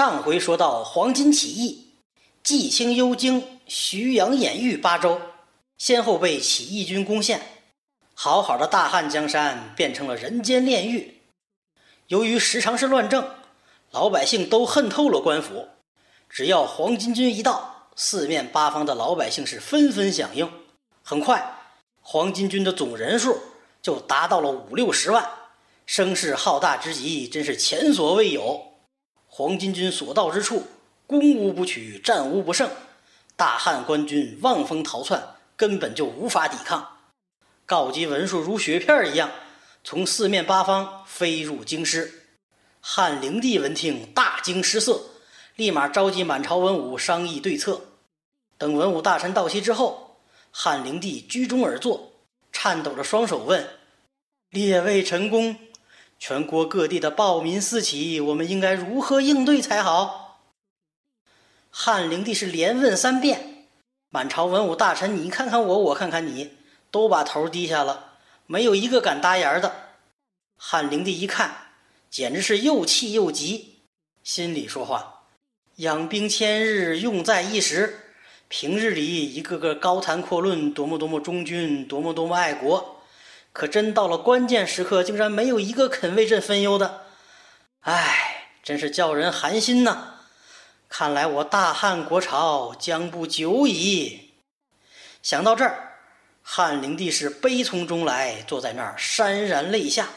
上回说到黄巾起义，冀青、幽京、徐阳、兖豫八州先后被起义军攻陷，好好的大汉江山变成了人间炼狱。由于时常是乱政，老百姓都恨透了官府。只要黄巾军一到，四面八方的老百姓是纷纷响应。很快，黄巾军的总人数就达到了五六十万，声势浩大之极，真是前所未有。黄巾军所到之处，攻无不取，战无不胜。大汉官军望风逃窜，根本就无法抵抗。告急文书如雪片一样，从四面八方飞入京师。汉灵帝闻听，大惊失色，立马召集满朝文武商议对策。等文武大臣到齐之后，汉灵帝居中而坐，颤抖着双手问：“列位臣公。”全国各地的暴民四起，我们应该如何应对才好？汉灵帝是连问三遍，满朝文武大臣你看看我，我看看你，都把头低下了，没有一个敢搭言的。汉灵帝一看，简直是又气又急，心里说话：养兵千日，用在一时。平日里一个个高谈阔论，多么多么忠君，多么多么爱国。可真到了关键时刻，竟然没有一个肯为朕分忧的，唉，真是叫人寒心呐！看来我大汉国朝将不久矣。想到这儿，汉灵帝是悲从中来，坐在那儿潸然泪下。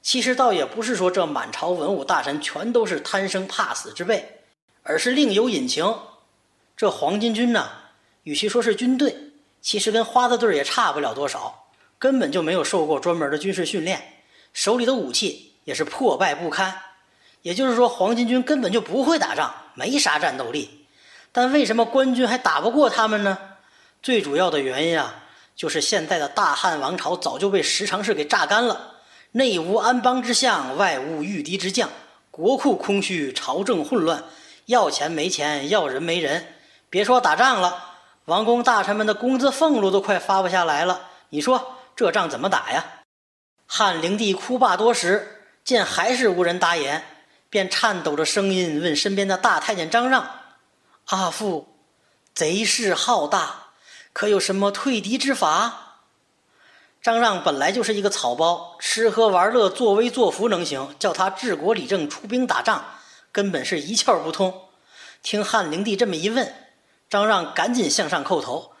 其实倒也不是说这满朝文武大臣全都是贪生怕死之辈，而是另有隐情。这黄巾军呢，与其说是军队，其实跟花子队也差不了多少。根本就没有受过专门的军事训练，手里的武器也是破败不堪。也就是说，黄巾军根本就不会打仗，没啥战斗力。但为什么官军还打不过他们呢？最主要的原因啊，就是现在的大汉王朝早就被十常侍给榨干了，内无安邦之相，外无御敌之将，国库空虚，朝政混乱，要钱没钱，要人没人。别说打仗了，王公大臣们的工资俸禄都快发不下来了。你说？这仗怎么打呀？汉灵帝哭罢多时，见还是无人答言，便颤抖着声音问身边的大太监张让：“阿父，贼势浩大，可有什么退敌之法？”张让本来就是一个草包，吃喝玩乐、作威作福能行，叫他治国理政、出兵打仗，根本是一窍不通。听汉灵帝这么一问，张让赶紧向上叩头：“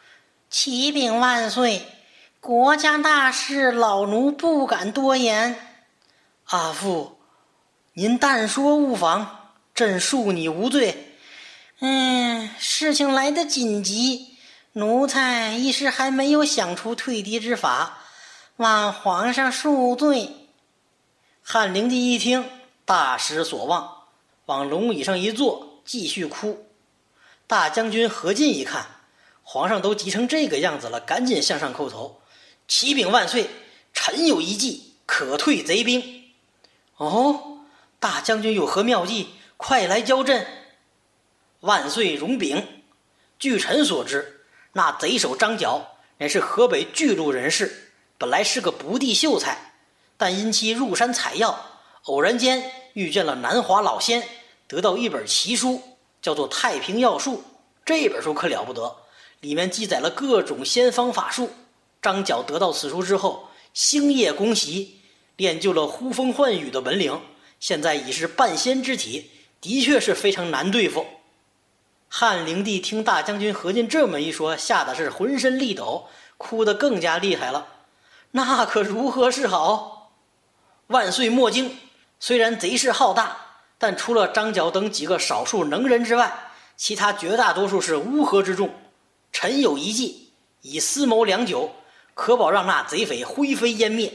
启禀万岁！”国家大事，老奴不敢多言。阿父，您但说无妨，朕恕你无罪。嗯，事情来得紧急，奴才一时还没有想出退敌之法，望皇上恕罪。汉灵帝一听，大失所望，往龙椅上一坐，继续哭。大将军何进一看，皇上都急成这个样子了，赶紧向上叩头。启禀万岁，臣有一计可退贼兵。哦，大将军有何妙计？快来教朕。万岁容禀，据臣所知，那贼首张角乃是河北巨鹿人士，本来是个不第秀才，但因其入山采药，偶然间遇见了南华老仙，得到一本奇书，叫做《太平要术》。这本书可了不得，里面记载了各种仙方法术。张角得到此书之后，星夜攻袭，练就了呼风唤雨的本领，现在已是半仙之体，的确是非常难对付。汉灵帝听大将军何进这么一说，吓得是浑身力抖，哭得更加厉害了。那可如何是好？万岁莫惊，虽然贼势浩大，但除了张角等几个少数能人之外，其他绝大多数是乌合之众。臣有一计，已思谋良久。可保让那贼匪灰飞烟灭。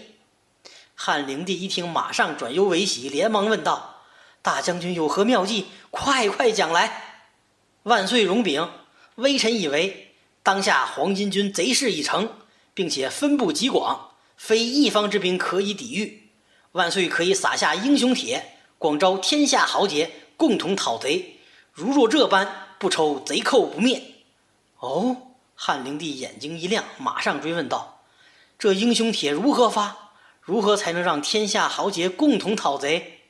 汉灵帝一听，马上转忧为喜，连忙问道：“大将军有何妙计？快快讲来！”万岁容禀，微臣以为，当下黄巾军贼势已成，并且分布极广，非一方之兵可以抵御。万岁可以撒下英雄帖，广招天下豪杰，共同讨贼。如若这般，不抽贼寇不灭。哦。汉灵帝眼睛一亮，马上追问道：“这英雄帖如何发？如何才能让天下豪杰共同讨贼？”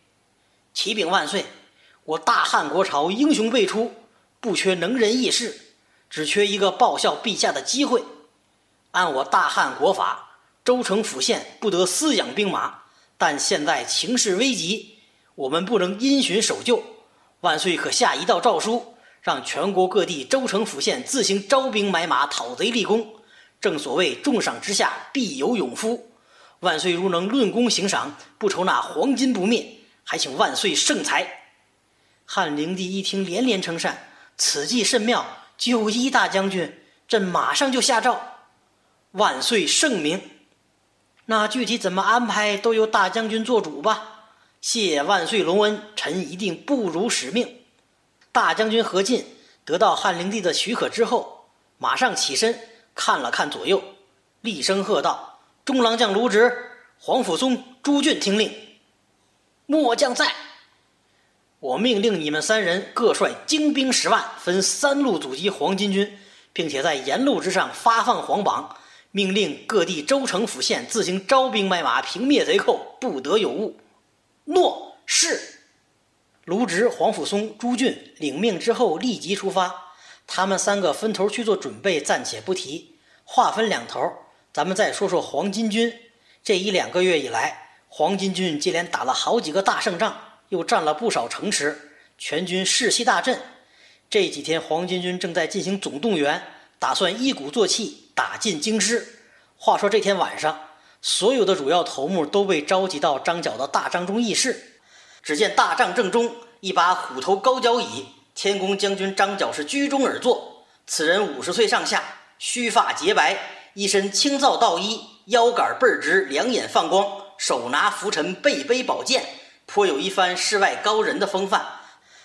启禀万岁，我大汉国朝英雄辈出，不缺能人异士，只缺一个报效陛下的机会。按我大汉国法，州城府县不得私养兵马，但现在情势危急，我们不能因循守旧。万岁可下一道诏书，让全国各地州城府县自行招兵买马，讨贼立功。正所谓重赏之下必有勇夫。万岁如能论功行赏，不愁那黄金不灭，还请万岁圣裁。汉灵帝一听，连连称善，此计甚妙。九一大将军，朕马上就下诏。万岁圣明。那具体怎么安排，都由大将军做主吧。谢万岁隆恩，臣一定不辱使命。大将军何进得到汉灵帝的许可之后，马上起身看了看左右，厉声喝道：“中郎将卢植、黄甫松、朱俊，听令！末将在。我命令你们三人各率精兵十万，分三路阻击黄巾军，并且在沿路之上发放黄榜，命令各地州城府县自行招兵买马，平灭贼寇，不得有误。诺，是。卢植、黄甫松、朱俊领命之后，立即出发。他们三个分头去做准备，暂且不提。话分两头，咱们再说说黄巾军。这一两个月以来，黄巾军接连打了好几个大胜仗。又占了不少城池，全军士气大振。这几天，黄巾军正在进行总动员，打算一鼓作气打进京师。话说这天晚上，所有的主要头目都被召集到张角的大帐中议事。只见大帐正中一把虎头高脚椅，天宫将军张角是居中而坐。此人五十岁上下，须发洁白，一身青皂道衣，腰杆倍儿直，两眼放光，手拿拂尘，背背宝剑。颇有一番世外高人的风范。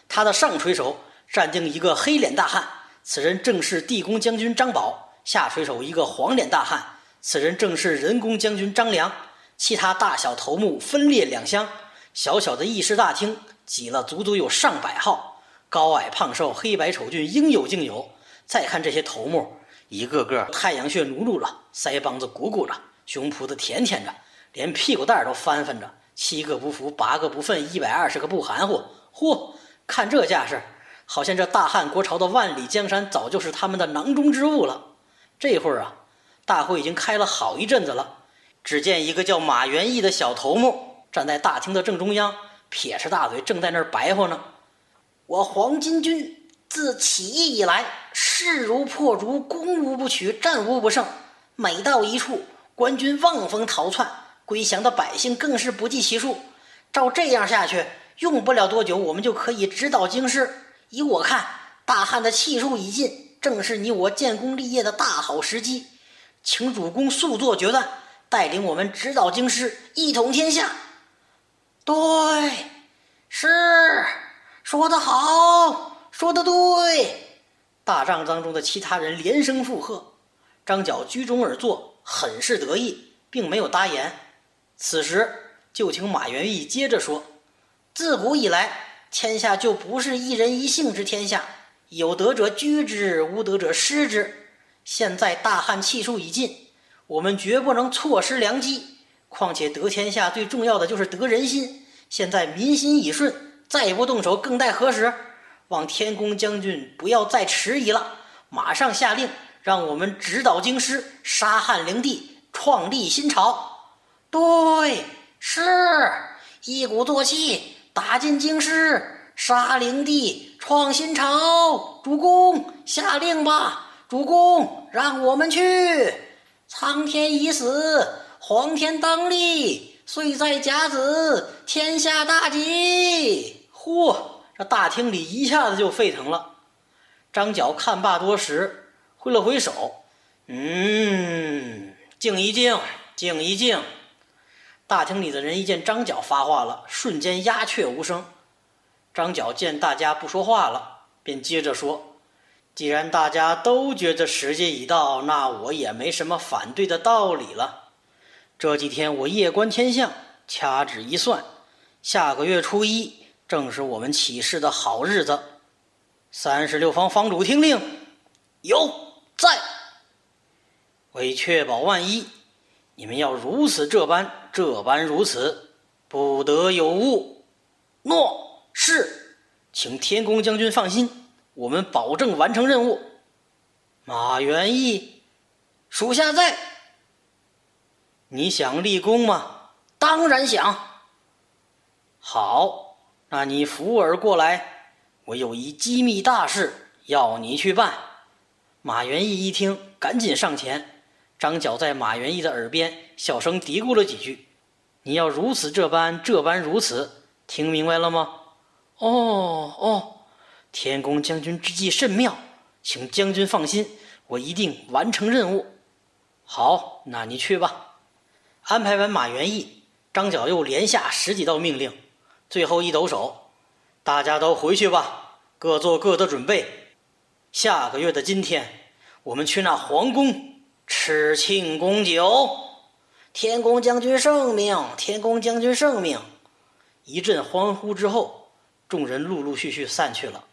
他的上垂手站定一个黑脸大汉，此人正是地宫将军张宝；下垂手一个黄脸大汉，此人正是人工将军张良。其他大小头目分列两厢，小小的议事大厅挤了足足有上百号，高矮胖瘦、黑白丑俊应有尽有。再看这些头目，一个个太阳穴努努了，腮帮子鼓鼓着，胸脯子舔舔着，连屁股蛋儿都翻翻着。七个不服，八个不忿，一百二十个不含糊。嚯，看这架势，好像这大汉国朝的万里江山早就是他们的囊中之物了。这会儿啊，大会已经开了好一阵子了。只见一个叫马元义的小头目站在大厅的正中央，撇着大嘴，正在那儿白话呢。我黄巾军自起义以来，势如破竹，攻无不取，战无不胜。每到一处，官军望风逃窜。归降的百姓更是不计其数。照这样下去，用不了多久，我们就可以直捣京师。依我看，大汉的气数已尽，正是你我建功立业的大好时机。请主公速做决断，带领我们直捣京师，一统天下。对，是，说得好，说得对。大帐当中的其他人连声附和。张角居中而坐，很是得意，并没有答言。此时，就请马元义接着说：“自古以来，天下就不是一人一姓之天下，有德者居之，无德者失之。现在大汉气数已尽，我们绝不能错失良机。况且得天下最重要的就是得人心。现在民心已顺，再不动手，更待何时？望天公将军不要再迟疑了，马上下令，让我们直捣京师，杀汉灵帝，创立新朝。”对，是一鼓作气打进京师，杀灵帝，创新朝。主公下令吧，主公让我们去。苍天已死，黄天当立，岁在甲子，天下大吉。嚯，这大厅里一下子就沸腾了。张角看罢多时，挥了挥手，嗯，静一静，静一静。大厅里的人一见张角发话了，瞬间鸦雀无声。张角见大家不说话了，便接着说：“既然大家都觉得时机已到，那我也没什么反对的道理了。这几天我夜观天象，掐指一算，下个月初一正是我们起事的好日子。三十六方方主听令，有在。为确保万一。”你们要如此这般，这般如此，不得有误。诺，是。请天公将军放心，我们保证完成任务。”马元义，属下在。你想立功吗？当然想。好，那你扶耳过来，我有一机密大事要你去办。马元义一听，赶紧上前。张角在马元义的耳边小声嘀咕了几句：“你要如此这般，这般如此，听明白了吗？”“哦哦，天公将军之计甚妙。”请将军放心，我一定完成任务。好，那你去吧。安排完马元义，张角又连下十几道命令，最后一抖手，大家都回去吧，各做各的准备。下个月的今天，我们去那皇宫吃庆功酒。天公将军圣命！天公将军圣命！一阵欢呼之后，众人陆陆续续散去了。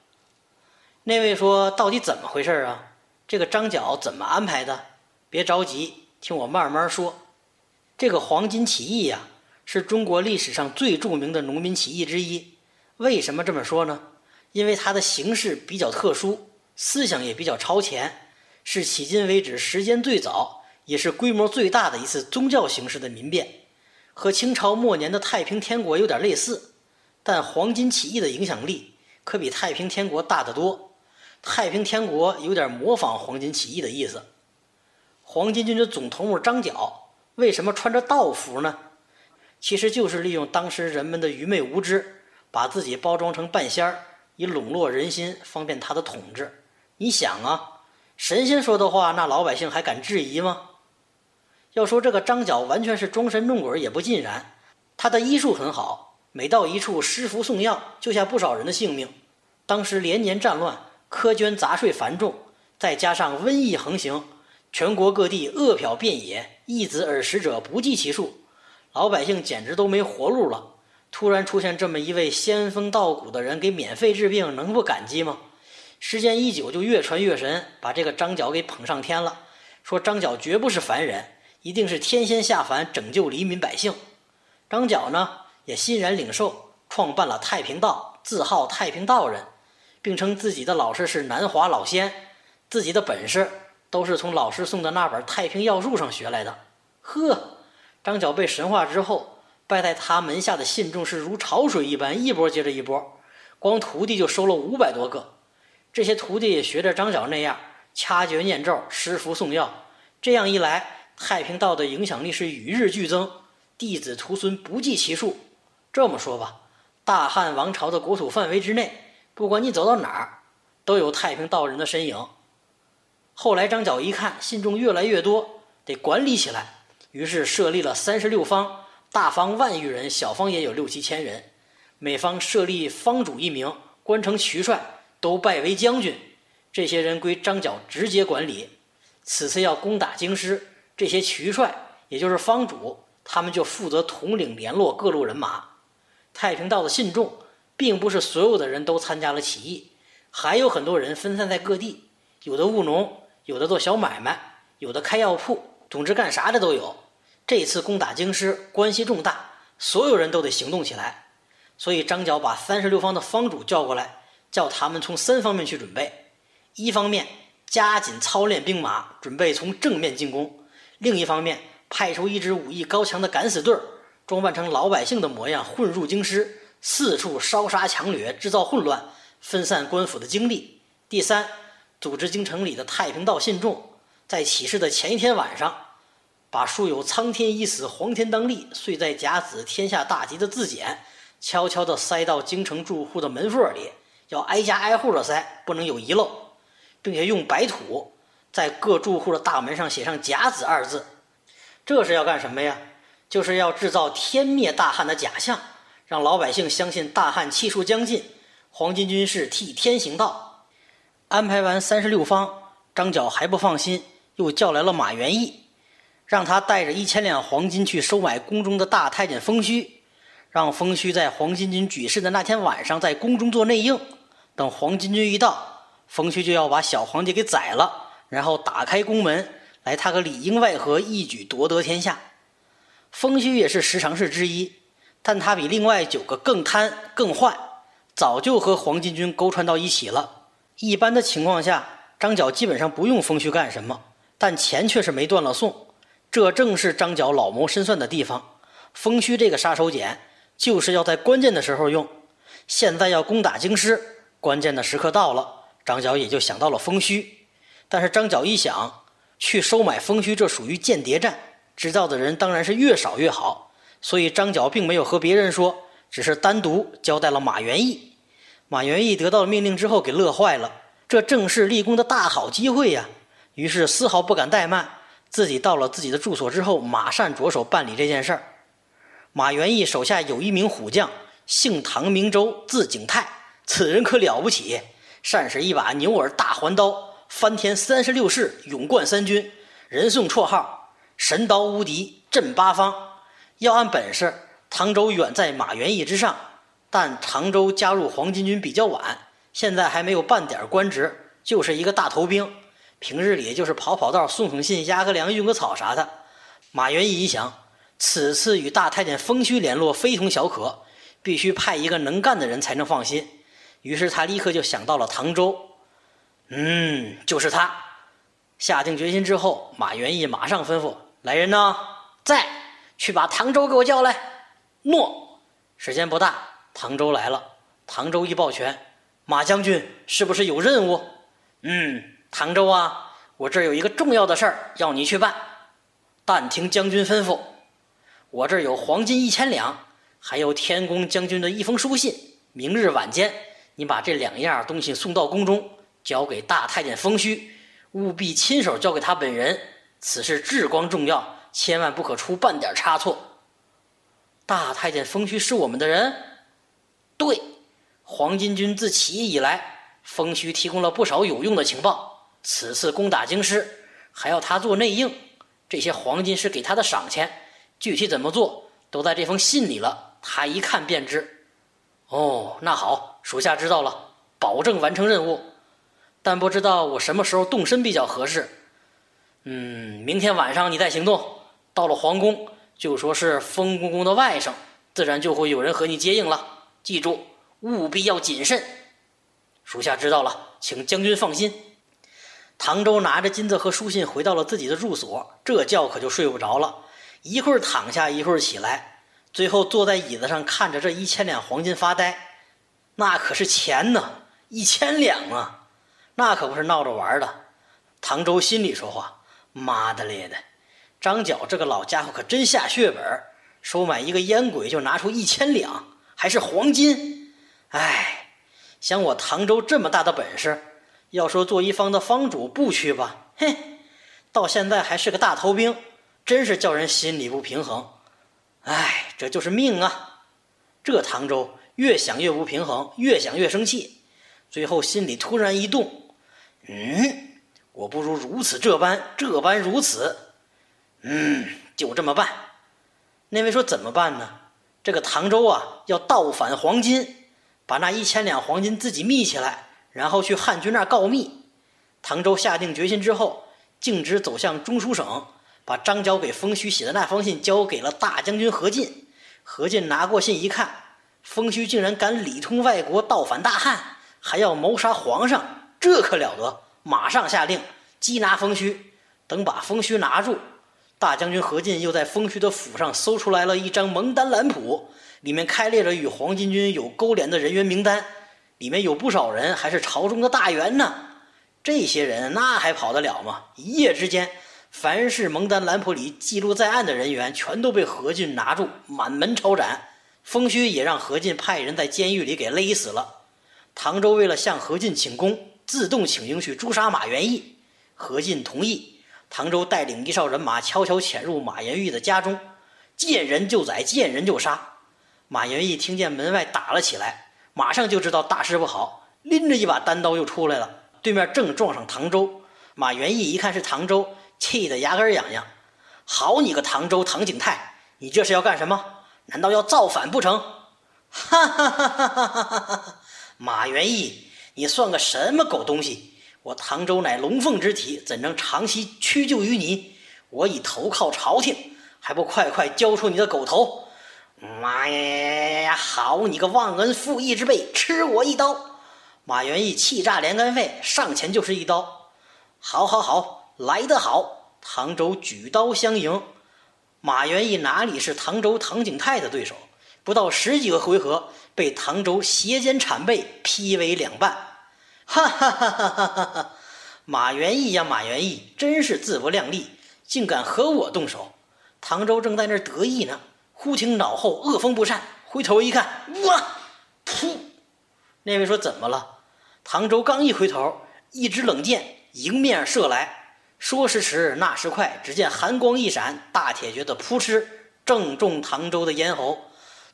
那位说：“到底怎么回事啊？这个张角怎么安排的？别着急，听我慢慢说。这个黄巾起义呀，是中国历史上最著名的农民起义之一。为什么这么说呢？因为它的形式比较特殊，思想也比较超前，是迄今为止时间最早，也是规模最大的一次宗教形式的民变。和清朝末年的太平天国有点类似，但黄巾起义的影响力可比太平天国大得多。”太平天国有点模仿黄巾起义的意思。黄巾军的总头目张角为什么穿着道服呢？其实就是利用当时人们的愚昧无知，把自己包装成半仙儿，以笼络人心，方便他的统治。你想啊，神仙说的话，那老百姓还敢质疑吗？要说这个张角完全是装神弄鬼，也不尽然。他的医术很好，每到一处施符送药，救下不少人的性命。当时连年战乱。苛捐杂税繁重，再加上瘟疫横行，全国各地饿殍遍野，易子而食者不计其数，老百姓简直都没活路了。突然出现这么一位仙风道骨的人给免费治病，能不感激吗？时间一久，就越传越神，把这个张角给捧上天了。说张角绝不是凡人，一定是天仙下凡拯救黎民百姓。张角呢，也欣然领受，创办了太平道，自号太平道人。并称自己的老师是南华老仙，自己的本事都是从老师送的那本《太平要术》上学来的。呵，张角被神化之后，拜在他门下的信众是如潮水一般，一波接着一波，光徒弟就收了五百多个。这些徒弟也学着张角那样掐诀念咒、施符送药，这样一来，太平道的影响力是与日俱增，弟子徒孙不计其数。这么说吧，大汉王朝的国土范围之内。不管你走到哪儿，都有太平道人的身影。后来张角一看信众越来越多，得管理起来，于是设立了三十六方，大方万余人，小方也有六七千人。每方设立方主一名，官称渠帅，都拜为将军。这些人归张角直接管理。此次要攻打京师，这些渠帅也就是方主，他们就负责统领联络各路人马。太平道的信众。并不是所有的人都参加了起义，还有很多人分散在各地，有的务农，有的做小买卖，有的开药铺，总之干啥的都有。这次攻打京师，关系重大，所有人都得行动起来。所以张角把三十六方的方主叫过来，叫他们从三方面去准备：一方面加紧操练兵马，准备从正面进攻；另一方面派出一支武艺高强的敢死队儿，装扮成老百姓的模样，混入京师。四处烧杀抢掠，制造混乱，分散官府的精力。第三，组织京城里的太平道信众，在起事的前一天晚上，把书有“苍天已死，黄天当立，岁在甲子，天下大吉”的字简，悄悄地塞到京城住户的门缝里，要挨家挨户的塞，不能有遗漏，并且用白土在各住户的大门上写上“甲子”二字。这是要干什么呀？就是要制造天灭大汉的假象。让老百姓相信大汉气数将尽，黄巾军是替天行道。安排完三十六方，张角还不放心，又叫来了马元义，让他带着一千两黄金去收买宫中的大太监封须，让封须在黄巾军举事的那天晚上在宫中做内应。等黄巾军一到，封须就要把小皇帝给宰了，然后打开宫门来，他个里应外合，一举夺得天下。封须也是十常侍之一。但他比另外九个更贪更坏，早就和黄巾军勾串到一起了。一般的情况下，张角基本上不用封虚干什么，但钱却是没断了送。这正是张角老谋深算的地方。封虚这个杀手锏，就是要在关键的时候用。现在要攻打京师，关键的时刻到了，张角也就想到了封虚。但是张角一想，去收买封虚，这属于间谍战，知道的人当然是越少越好。所以张角并没有和别人说，只是单独交代了马元义。马元义得到了命令之后，给乐坏了，这正是立功的大好机会呀！于是丝毫不敢怠慢，自己到了自己的住所之后，马上着手办理这件事儿。马元义手下有一名虎将，姓唐名周，字景泰，此人可了不起，善使一把牛耳大环刀，翻天三十六式，勇冠三军，人送绰号“神刀无敌，镇八方”。要按本事，唐周远在马元义之上。但常州加入黄巾军比较晚，现在还没有半点官职，就是一个大头兵。平日里就是跑跑道、送送信、压个粮、运个草啥的。马元义一想，此次与大太监封虚联络非同小可，必须派一个能干的人才能放心。于是他立刻就想到了唐州。嗯，就是他。下定决心之后，马元义马上吩咐：“来人呐，在，去把唐州给我叫来。”诺。时间不大。唐州来了，唐州一抱拳：“马将军是不是有任务？”“嗯，唐州啊，我这儿有一个重要的事儿要你去办。”“但听将军吩咐。”“我这儿有黄金一千两，还有天宫将军的一封书信。明日晚间，你把这两样东西送到宫中，交给大太监封虚，务必亲手交给他本人。此事至关重要，千万不可出半点差错。”“大太监封虚是我们的人。”对，黄巾军自起义以来，封虚提供了不少有用的情报。此次攻打京师，还要他做内应，这些黄金是给他的赏钱。具体怎么做，都在这封信里了，他一看便知。哦，那好，属下知道了，保证完成任务。但不知道我什么时候动身比较合适。嗯，明天晚上你再行动，到了皇宫就说是封公公的外甥，自然就会有人和你接应了。记住，务必要谨慎。属下知道了，请将军放心。唐周拿着金子和书信回到了自己的住所，这觉可就睡不着了。一会儿躺下，一会儿起来，最后坐在椅子上看着这一千两黄金发呆。那可是钱呢，一千两啊，那可不是闹着玩的。唐周心里说话：“妈的咧的，张角这个老家伙可真下血本，收买一个烟鬼就拿出一千两。”还是黄金，哎，想我唐州这么大的本事，要说做一方的方主不屈吧？嘿，到现在还是个大头兵，真是叫人心里不平衡。哎，这就是命啊！这唐州越想越不平衡，越想越生气，最后心里突然一动，嗯，我不如如此这般，这般如此，嗯，就这么办。那位说怎么办呢？这个唐州啊，要盗反黄金，把那一千两黄金自己密起来，然后去汉军那儿告密。唐州下定决心之后，径直走向中书省，把张角给封虚写的那封信交给了大将军何进。何进拿过信一看，封虚竟然敢里通外国盗反大汉，还要谋杀皇上，这可了得！马上下令缉拿封虚，等把封虚拿住。大将军何进又在封虚的府上搜出来了一张蒙丹蓝谱，里面开列着与黄巾军有勾连的人员名单，里面有不少人还是朝中的大员呢。这些人那还跑得了吗？一夜之间，凡是蒙丹蓝谱里记录在案的人员，全都被何进拿住，满门抄斩。封虚也让何进派人在监狱里给勒死了。唐周为了向何进请功，自动请缨去诛杀马元义，何进同意。唐周带领一哨人马悄悄潜入马元玉的家中，见人就宰，见人就杀。马元玉听见门外打了起来，马上就知道大事不好，拎着一把单刀又出来了。对面正撞上唐周，马元义一看是唐周，气得牙根痒痒。好你个唐周唐景泰，你这是要干什么？难道要造反不成？哈哈哈哈哈哈！马元义，你算个什么狗东西？我唐州乃龙凤之体，怎能长期屈就于你？我已投靠朝廷，还不快快交出你的狗头！妈呀呀呀呀！好你个忘恩负义之辈，吃我一刀！马元义气炸连肝肺，上前就是一刀。好，好，好，来得好！唐周举刀相迎。马元义哪里是唐周唐景泰的对手？不到十几个回合，被唐周斜肩铲背，劈为两半。哈哈哈哈哈哈！马元义呀，马元义，真是自不量力，竟敢和我动手！唐周正在那儿得意呢，忽听脑后恶风不善，回头一看，哇！噗！那位说怎么了？唐周刚一回头，一支冷箭迎面射来。说时迟，那时快，只见寒光一闪，大铁橛子扑哧正中唐周的咽喉。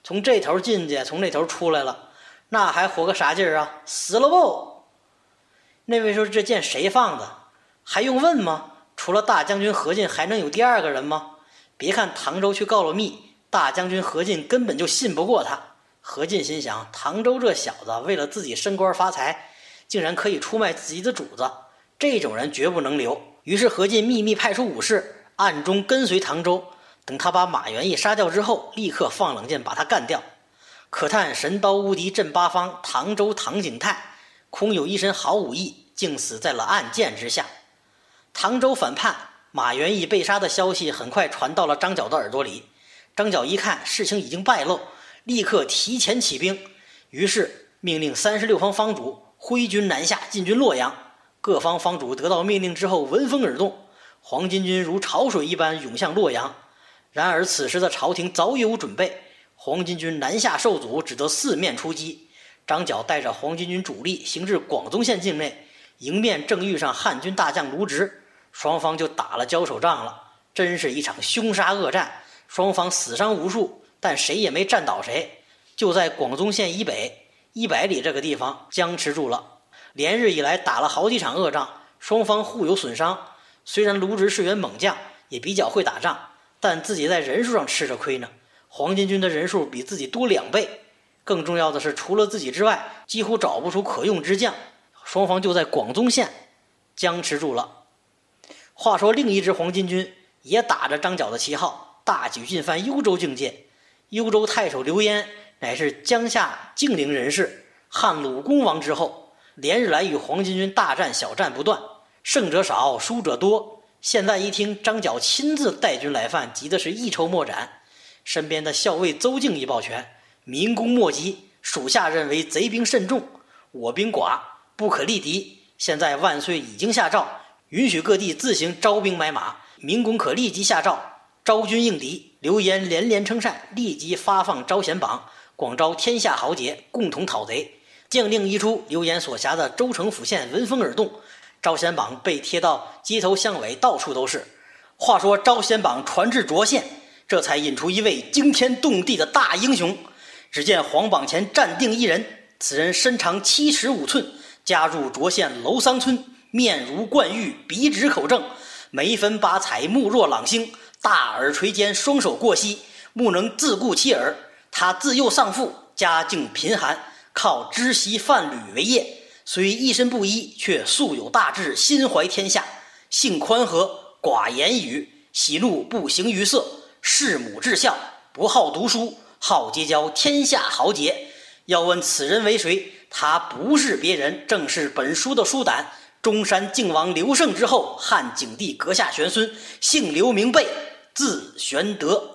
从这头进去，从那头出来了，那还活个啥劲儿啊？死了不？那位说：“这箭谁放的？还用问吗？除了大将军何进，还能有第二个人吗？”别看唐周去告了密，大将军何进根本就信不过他。何进心想：唐周这小子为了自己升官发财，竟然可以出卖自己的主子，这种人绝不能留。于是何进秘密派出武士，暗中跟随唐周。等他把马元义杀掉之后，立刻放冷箭把他干掉。可叹神刀无敌震八方，唐周唐景泰空有一身好武艺，竟死在了暗箭之下。唐州反叛，马元义被杀的消息很快传到了张角的耳朵里。张角一看事情已经败露，立刻提前起兵，于是命令三十六方方主挥军南下，进军洛阳。各方方主得到命令之后，闻风而动，黄巾军如潮水一般涌向洛阳。然而此时的朝廷早有准备，黄巾军南下受阻，只得四面出击。张角带着黄巾军主力行至广宗县境内，迎面正遇上汉军大将卢植，双方就打了交手仗了。真是一场凶杀恶战，双方死伤无数，但谁也没战倒谁。就在广宗县以北一百里这个地方僵持住了，连日以来打了好几场恶仗，双方互有损伤。虽然卢植是员猛将，也比较会打仗。但自己在人数上吃着亏呢，黄巾军的人数比自己多两倍，更重要的是，除了自己之外，几乎找不出可用之将。双方就在广宗县僵持住了。话说，另一支黄巾军也打着张角的旗号，大举进犯幽州境界。幽州太守刘焉乃是江夏靖陵人士，汉鲁公王之后，连日来与黄巾军大战小战不断，胜者少，输者多。现在一听张角亲自带军来犯，急的是一筹莫展。身边的校尉邹靖一抱拳：“民公莫急，属下认为贼兵甚众，我兵寡，不可力敌。现在万岁已经下诏，允许各地自行招兵买马，民公可立即下诏招军应敌。”刘焉连连称善，立即发放招贤榜，广招天下豪杰，共同讨贼。将令一出，刘焉所辖的州城府县闻风而动。招贤榜被贴到街头巷尾，到处都是。话说招贤榜传至涿县，这才引出一位惊天动地的大英雄。只见皇榜前站定一人，此人身长七尺五寸，家住涿县楼桑村，面如冠玉，鼻直口正，眉分八彩，目若朗星，大耳垂肩，双手过膝，目能自顾其耳。他自幼丧父，家境贫寒，靠织席贩履为业。虽一身布衣，却素有大志，心怀天下。性宽和，寡言语，喜怒不形于色。弑母至孝，不好读书，好结交天下豪杰。要问此人为谁？他不是别人，正是本书的书胆——中山靖王刘胜之后，汉景帝阁下玄孙，姓刘名备，字玄德。